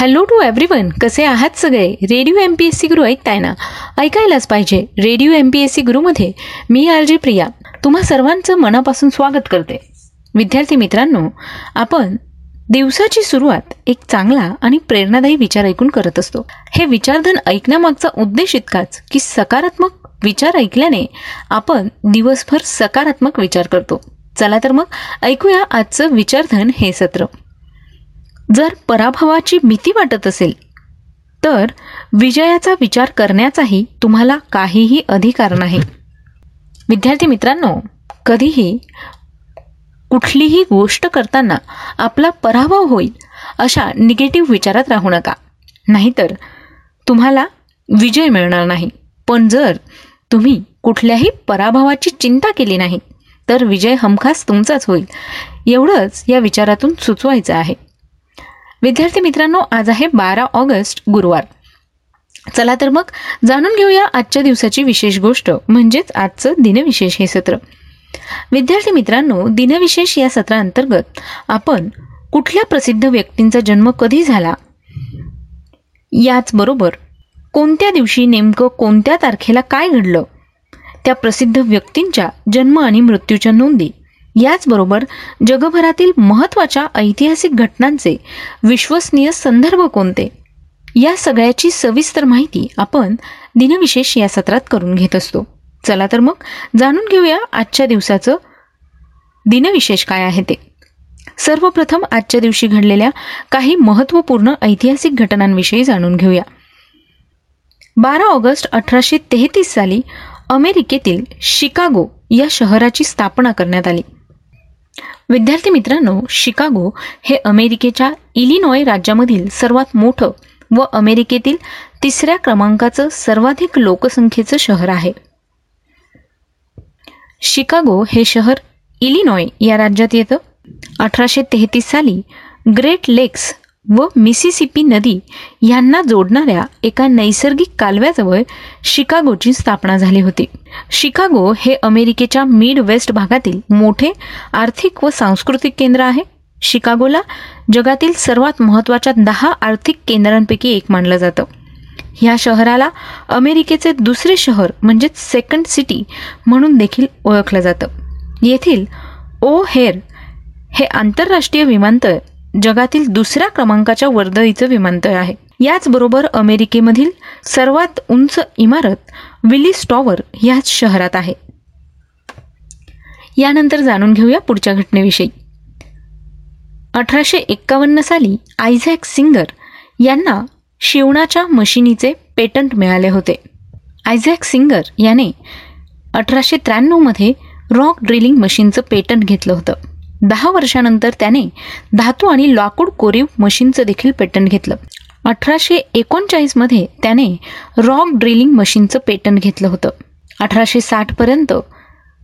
Hello to everyone कसे आहात सगळे? Radio M P S C Guru ऐकताय ना ऐकायलाच पाहिजे. Radio M P S C गुरुमध्ये मी आर जे प्रिया. तुम्हा सर्वांचं मनापासून स्वागत करते. विद्यार्थी मित्रांनो आपण दिवसाची सुरुवात एक चांगला आणि प्रेरणादायी विचार ऐकून करत असतो. हे विचारधन ऐकण्यामागचा उद्देश इतकाच की सकारात्मक विचार ऐकल्याने आपण दिवसभर सकारात्मक विचार करतो. चला तर मग ऐकूया आजचं विचारधन हे सत्र. जर पराभवाची भीती वाटत असेल तर विजयाचा विचार करण्याचाही तुम्हाला काहीही अधिकार नाही. विद्यार्थी मित्रांनो कधीही कुठलीही गोष्ट करताना आपला पराभव होईल अशा निगेटिव्ह विचारात राहू नका. नाहीतर तुम्हाला विजय मिळणार नाही. पण जर तुम्ही कुठल्याही पराभवाची चिंता केली नाही तर विजय हमखास तुमचाच होईल. एवढंच या विचारातून सुचवायचं आहे. विद्यार्थी मित्रांनो आज आहे बारा ऑगस्ट गुरुवार. चला तर मग जाणून घेऊया आजच्या दिवसाची विशेष गोष्ट म्हणजेच आजचं दिनविशेष हे सत्र. विद्यार्थी मित्रांनो दिनविशेष या सत्रांतर्गत आपण कुठल्या प्रसिद्ध व्यक्तींचा जन्म कधी झाला? याचबरोबर कोणत्या दिवशी नेमकं कोणत्या तारखेला काय घडलं? त्या प्रसिद्ध व्यक्तींच्या जन्म आणि मृत्यूच्या नोंदी याचबरोबर जगभरातील महत्त्वाच्या ऐतिहासिक घटनांचे विश्वसनीय संदर्भ कोणते? या सगळ्याची सविस्तर माहिती आपण दिनविशेष या सत्रात करून घेत असतो. चला तर मग जाणून घेऊया आजच्या दिवसाचं दिनविशेष काय आहे ते. सर्वप्रथम आजच्या दिवशी घडलेल्या काही महत्त्वपूर्ण ऐतिहासिक घटनांविषयी जाणून घेऊया. बारा ऑगस्ट अठराशे तेहतीस साली अमेरिकेतील शिकागो या शहराची स्थापना करण्यात आली. विद्यार्थी मित्रांनो शिकागो हे अमेरिकेच्या इलिनॉय राज्यामधील सर्वात मोठं व अमेरिकेतील तिसऱ्या क्रमांकाचं सर्वाधिक लोकसंख्येचं शहर आहे. शिकागो हे शहर इलिनॉय या राज्यात येतं. अठराशे तेहतीस साली ग्रेट लेक्स व मिसिसिपी नदी यांना जोडणाऱ्या एका नैसर्गिक कालव्याजवळ शिकागोची स्थापना झाली होती. शिकागो हे अमेरिकेच्या मिड वेस्ट भागातील मोठे आर्थिक व सांस्कृतिक केंद्र आहे. शिकागोला जगातील सर्वात महत्त्वाच्या दहा आर्थिक केंद्रांपैकी एक मानलं जातं. ह्या शहराला अमेरिकेचे दुसरे शहर म्हणजेच सेकंड सिटी म्हणून देखील ओळखलं जातं. येथील ओ हेर हे आंतरराष्ट्रीय विमानतळ जगातील दुसऱ्या क्रमांकाच्या वर्दळीचं विमानतळ आहे. याचबरोबर अमेरिकेमधील सर्वात उंच इमारत विलिस टॉवर याच शहरात आहे. यानंतर जाणून घेऊया पुढच्या घटनेविषयी. अठराशे एक्कावन्न साली आयझॅक सिंगर यांना शिवणाच्या मशिनीचे पेटंट मिळाले होते. आयझॅक सिंगर याने अठराशे त्र्याण्णवमध्ये रॉक ड्रिलिंग मशीनचं पेटंट घेतलं होतं. दहा वर्षानंतर त्याने धातू आणि लाकूड कोरीव मशीनचं देखील पेटंट घेतलं. अठराशे एकोणचाळीसमध्ये त्याने रॉक ड्रिलिंग मशीनचं पेटंट घेतलं होतं. अठराशे साठपर्यंत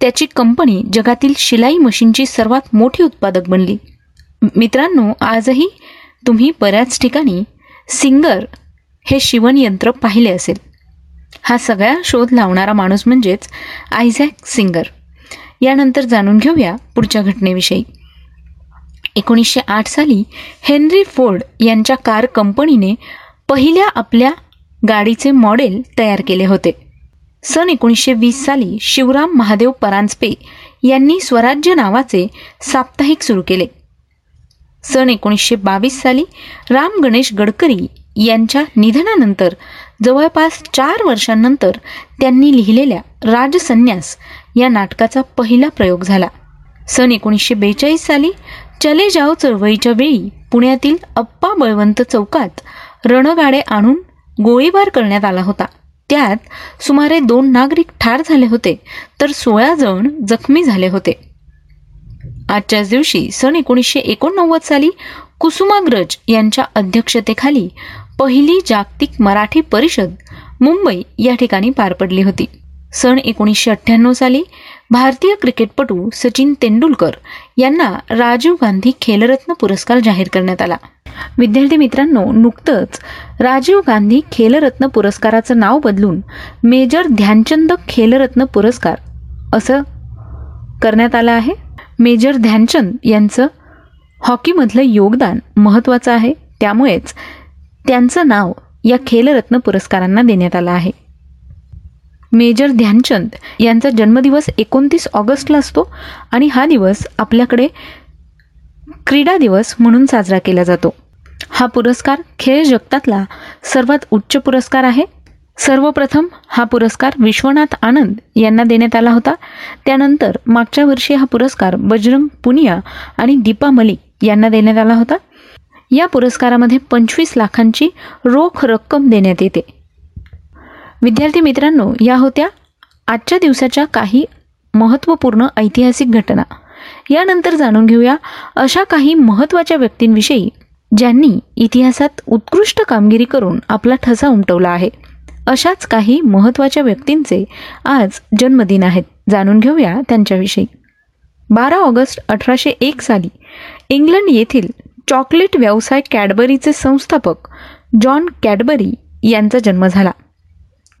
त्याची कंपनी जगातील शिलाई मशीनची सर्वात मोठी उत्पादक बनली. मित्रांनो आजही तुम्ही बऱ्याच ठिकाणी सिंगर हे शिवणयंत्र पाहिले असेल. हा सगळा शोध लावणारा माणूस म्हणजेच आयझॅक सिंगर. यानंतर जाणून घेऊया पुढच्या घटनेविषयी. एकोणीसशे आठ साली हेनरी फोर्ड यांच्या कार कंपनीने पहिल्या आपल्या गाडीचे मॉडेल तयार केले होते. सन एकोणीसशे वीस साली शिवराम महादेव परांजपे यांनी स्वराज्य नावाचे साप्ताहिक सुरू केले. सन एकोणीसशे बावीस साली राम गणेश गडकरी यांच्या निधनानंतर जवळपास चार वर्षांनंतर त्यांनी लिहिलेल्या राजसन्यास या नाटकाचा पहिला प्रयोग झाला. सन एकोणीसशे बेचाळीस साली चले जाओ चळवळीच्या वेळी पुण्यातील अप्पा बळवंत चौकात रणगाडे आणून गोळीबार करण्यात आला होता. त्यात सुमारे दोन नागरिक ठार झाले होते तर सोळा जण जखमी झाले होते. आजच्याच दिवशी सन एकोणीसशे एकोणनव्वद साली कुसुमाग्रज यांच्या अध्यक्षतेखाली पहिली जागतिक मराठी परिषद मुंबई या ठिकाणी पार पडली होती. सन एकोणीसशे अठ्ठ्याण्णव साली भारतीय क्रिकेटपटू सचिन तेंडुलकर यांना राजीव गांधी खेलरत्न पुरस्कार जाहीर करण्यात आला. विद्यार्थी मित्रांनो नुकतंच राजीव गांधी खेलरत्न पुरस्काराचं नाव बदलून मेजर ध्यानचंद खेलरत्न पुरस्कार असं करण्यात आलं आहे. मेजर ध्यानचंद यांचं हॉकीमधलं योगदान महत्त्वाचं आहे. त्यामुळेच त्यांचं नाव या खेलरत्न पुरस्कारांना देण्यात आलं आहे. मेजर ध्यानचंद यांचा जन्मदिवस एकोणतीस ऑगस्टला असतो आणि हा दिवस आपल्याकडे क्रीडा दिवस म्हणून साजरा केला जातो. हा पुरस्कार खेळ जगतातला सर्वात उच्च पुरस्कार आहे. सर्वप्रथम हा पुरस्कार विश्वनाथ आनंद यांना देण्यात आला होता. त्यानंतर मागच्या वर्षी हा पुरस्कार बजरंग पुनिया आणि दीपा मलिक यांना देण्यात आला होता. या पुरस्कारामध्ये पंचवीस लाखांची रोख रक्कम देण्यात येते. विद्यार्थी मित्रांनो या होत्या आजच्या दिवसाच्या काही महत्त्वपूर्ण ऐतिहासिक घटना. यानंतर जाणून घेऊया अशा काही महत्त्वाच्या व्यक्तींविषयी ज्यांनी इतिहासात उत्कृष्ट कामगिरी करून आपला ठसा उमटवला आहे. अशाच काही महत्त्वाच्या व्यक्तींचे आज जन्मदिन आहेत. जाणून घेऊया त्यांच्याविषयी. बारा ऑगस्ट अठराशे एक साली इंग्लंड येथील चॉकलेट व्यवसाय कॅडबरीचे संस्थापक जॉन कॅडबरी यांचा जन्म झाला.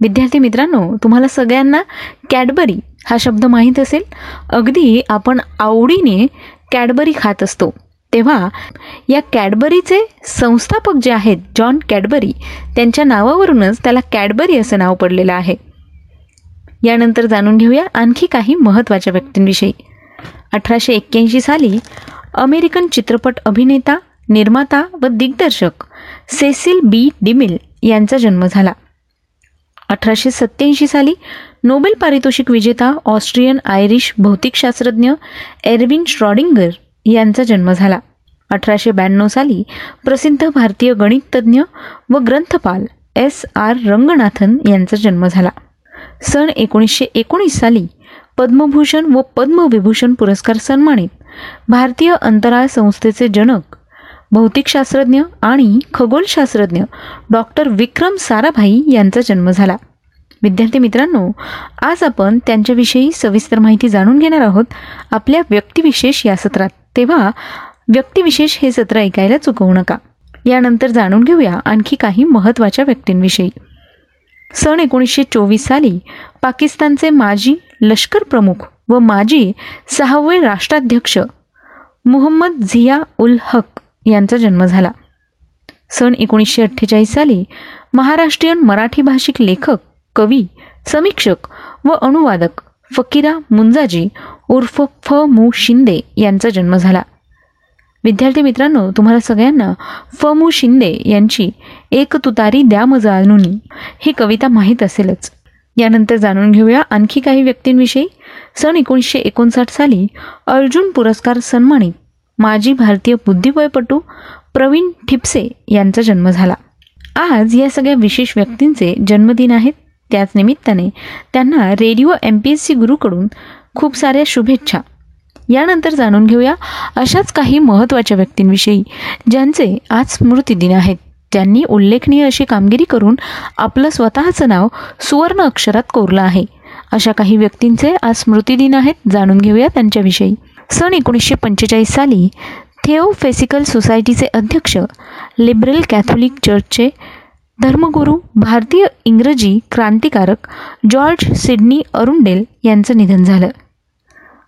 विद्यार्थी मित्रांनो तुम्हाला सगळ्यांना कॅडबरी हा शब्द माहीत असेल. अगदी आपण आवडीने कॅडबरी खात असतो. तेव्हा या कॅडबरीचे संस्थापक जे आहेत जॉन कॅडबरी त्यांच्या नावावरूनच त्याला कॅडबरी असं नाव पडलेलं आहे. यानंतर जाणून घेऊया आणखी काही महत्त्वाच्या व्यक्तींविषयी. अठराशे एक्क्याऐंशी साली अमेरिकन चित्रपट अभिनेता निर्माता व दिग्दर्शक सेसिल बी. डिमिल यांचा जन्म झाला. अठराशे सत्त्याऐंशी साली नोबेल पारितोषिक विजेता ऑस्ट्रियन आयरिश भौतिकशास्त्रज्ञ एरविन श्रॉडिंगर यांचा जन्म झाला. अठराशे ब्याण्णव साली प्रसिद्ध भारतीय गणिततज्ञ व ग्रंथपाल एस आर रंगनाथन यांचा जन्म झाला. सन एकोणीसशे एकोणीस साली पद्मभूषण व पद्मविभूषण पुरस्कार सन्मानित भारतीय अंतराळ संस्थेचे जनक भौतिकशास्त्रज्ञ आणि खगोलशास्त्रज्ञ डॉक्टर विक्रम साराभाई यांचा जन्म झाला. विद्यार्थी मित्रांनो आज आपण त्यांच्याविषयी सविस्तर माहिती जाणून घेणार आहोत आपल्या व्यक्तिविशेष या सत्रात. तेव्हा व्यक्तिविशेष हे सत्र ऐकायला चुकवू नका. यानंतर जाणून घेऊया आणखी काही महत्त्वाच्या व्यक्तींविषयी. सन एकोणीसशे चोवीस साली पाकिस्तानचे माजी लष्कर प्रमुख व माजी सहावे राष्ट्राध्यक्ष मुहम्मद झिया उल हक यांचा जन्म झाला. सन एकोणीसशे अठ्ठेचाळीस साली महाराष्ट्रीयन मराठी भाषिक लेखक कवी समीक्षक व अनुवादक फकीरा मुंजाजी उर्फ फ मु शिंदे यांचा जन्म झाला. विद्यार्थी मित्रांनो तुम्हाला सगळ्यांना फ मु शिंदे यांची एक तुतारी द्या मजानुनी ही कविता माहीत असेलच. यानंतर जाणून घेऊया आणखी काही व्यक्तींविषयी. सन एकोणीसशे एकोणसाठ साली अर्जुन पुरस्कार सन्मानित माजी भारतीय बुद्धिबळपटू प्रवीण ठिपसे यांचा जन्म झाला. आज या सगळ्या विशेष व्यक्तींचे जन्मदिन आहेत. त्याच निमित्ताने त्यांना radio M P S C गुरुकडून खूप साऱ्या शुभेच्छा. यानंतर जाणून घेऊया अशाच काही महत्त्वाच्या व्यक्तींविषयी ज्यांचे आज स्मृतिदिन आहेत. ज्यांनी उल्लेखनीय अशी कामगिरी करून आपलं स्वतःचं नाव सुवर्ण अक्षरात कोरलं आहे. अशा काही व्यक्तींचे आज स्मृतिदिन आहेत. जाणून घेऊया त्यांच्याविषयी. सन एकोणीसशे पंचेचाळीस साली थिओफेसिकल सोसायटीचे अध्यक्ष लिबरल कॅथोलिक चर्चचे धर्मगुरू भारतीय इंग्रजी क्रांतिकारक जॉर्ज सिडनी अरुंडेल यांचं निधन झालं.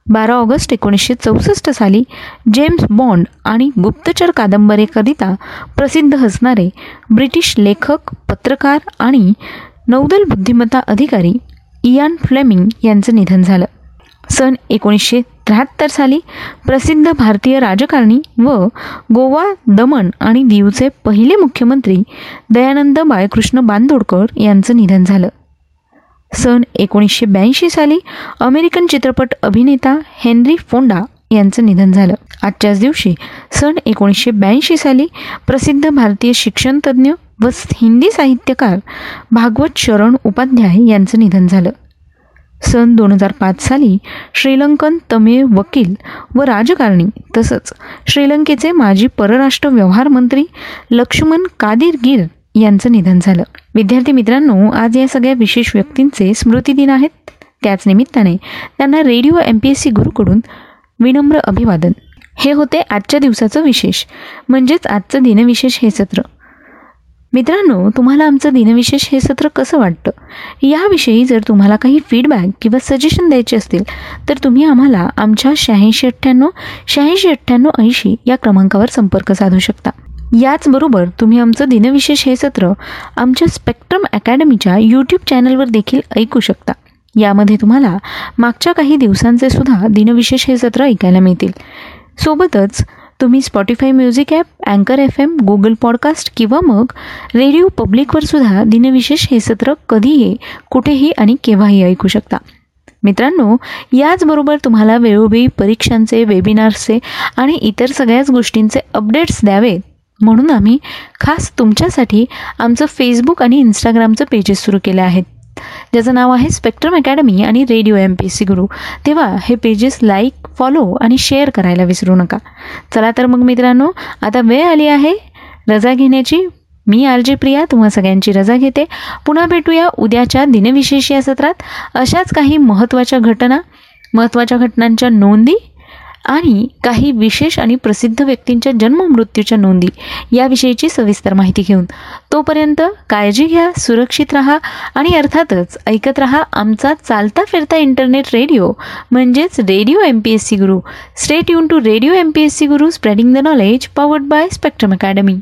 बारा ऑगस्ट एकोणीसशे चौसष्ट साली जेम्स बॉन्ड आणि गुप्तचर कादंबरीकरिता प्रसिद्ध असणारे ब्रिटिश लेखक पत्रकार आणि नौदल बुद्धिमत्ता अधिकारी इयान फ्लेमिंग यांचं निधन झालं. सन एकोणीसशे त्र्याहत्तर साली प्रसिद्ध भारतीय राजकारणी व गोवा दमण आणि दीवचे पहिले मुख्यमंत्री दयानंद बाळकृष्ण बांदोडकर यांचं निधन झालं. सन एकोणीसशे ब्याऐंशी साली अमेरिकन चित्रपट अभिनेता हेनरी फोंडा यांचं निधन झालं. आजच्याच दिवशी सन एकोणीसशे ब्याऐंशी साली प्रसिद्ध भारतीय शिक्षणतज्ज्ञ व हिंदी साहित्यकार भागवत शरण उपाध्याय यांचं निधन झालं. सन दोन हजार पाच साली श्रीलंकन तमिळ वकील व राजकारणी तसंच श्रीलंकेचे माजी परराष्ट्र व्यवहार मंत्री लक्ष्मण कादिर गिर यांचं निधन झालं. विद्यार्थी मित्रांनो आज या सगळ्या विशेष व्यक्तींचे स्मृतिदिन आहेत. त्याच निमित्ताने त्यांना radio M P S C गुरुकडून विनम्र अभिवादन. हे होते आजच्या दिवसाचं विशेष. म्हणजेच आजचं दिनविशेष हे सत्र. मित्रांनो तुम्हाला आमचं दिनविशेष हे सत्र कसं वाटतं? याविषयी जर तुम्हाला काही फीडबॅक किंवा सजेशन द्यायचे असतील तर तुम्ही आम्हाला आमच्या शहाऐंशी अठ्ठ्याण्णव शहाऐंशी अठ्ठ्याण्णव ऐंशी या क्रमांकावर संपर्क साधू शकता. याचबरोबर तुम्ही आमचं दिनविशेष हे सत्र आमच्या स्पेक्ट्रम अकॅडमीच्या यूट्यूब चॅनलवर देखील ऐकू शकता. यामध्ये तुम्हाला मागच्या काही दिवसांचे सुद्धा दिनविशेष हे सत्र ऐकायला मिळतील. सोबतच तुम्ही स्पॉटीफाय म्युझिक ॲप अँकर एफ एम गुगल पॉडकास्ट किंवा मग रेडिओ पब्लिकवर सुद्धा दिनविशेष हे सत्र कधीही कुठेही आणि केव्हाही ऐकू शकता. मित्रांनो याचबरोबर तुम्हाला वेळोवेळी परीक्षांचे वेबिनार्सचे आणि इतर सगळ्याच गोष्टींचे अपडेट्स द्यावेत. म्हणून आम्ही खास तुमच्यासाठी आमचं फेसबुक आणि इंस्टाग्रामचं पेजेस सुरू केले आहेत. ज्याचं नाव आहे स्पेक्ट्रम अकॅडमी आणि radio M P C Guru. तेव्हा हे पेजेस लाईक फॉलो आणि शेअर करायला विसरू नका. चला तर मग मित्रांनो आता वेळ आली आहे रजा घेण्याची. मी आर जे प्रिया तुम्हा सगळ्यांची रजा घेते. पुन्हा भेटूया उद्याच्या दिनविशेष या सत्रात. अशाच काही महत्त्वाच्या घटना महत्त्वाच्या घटनांच्या नोंदी आणि काही विशेष आणि प्रसिद्ध व्यक्तींच्या जन्म मृत्यूच्या नोंदी याविषयीची सविस्तर माहिती घेऊन तोपर्यंत काळजी घ्या सुरक्षित राहा आणि अर्थातच ऐकत राहा आमचा चालता फिरता इंटरनेट रेडिओ म्हणजेच radio M P S C Guru stay युन to radio M P S C Guru spreading the knowledge powered by Spectrum Academy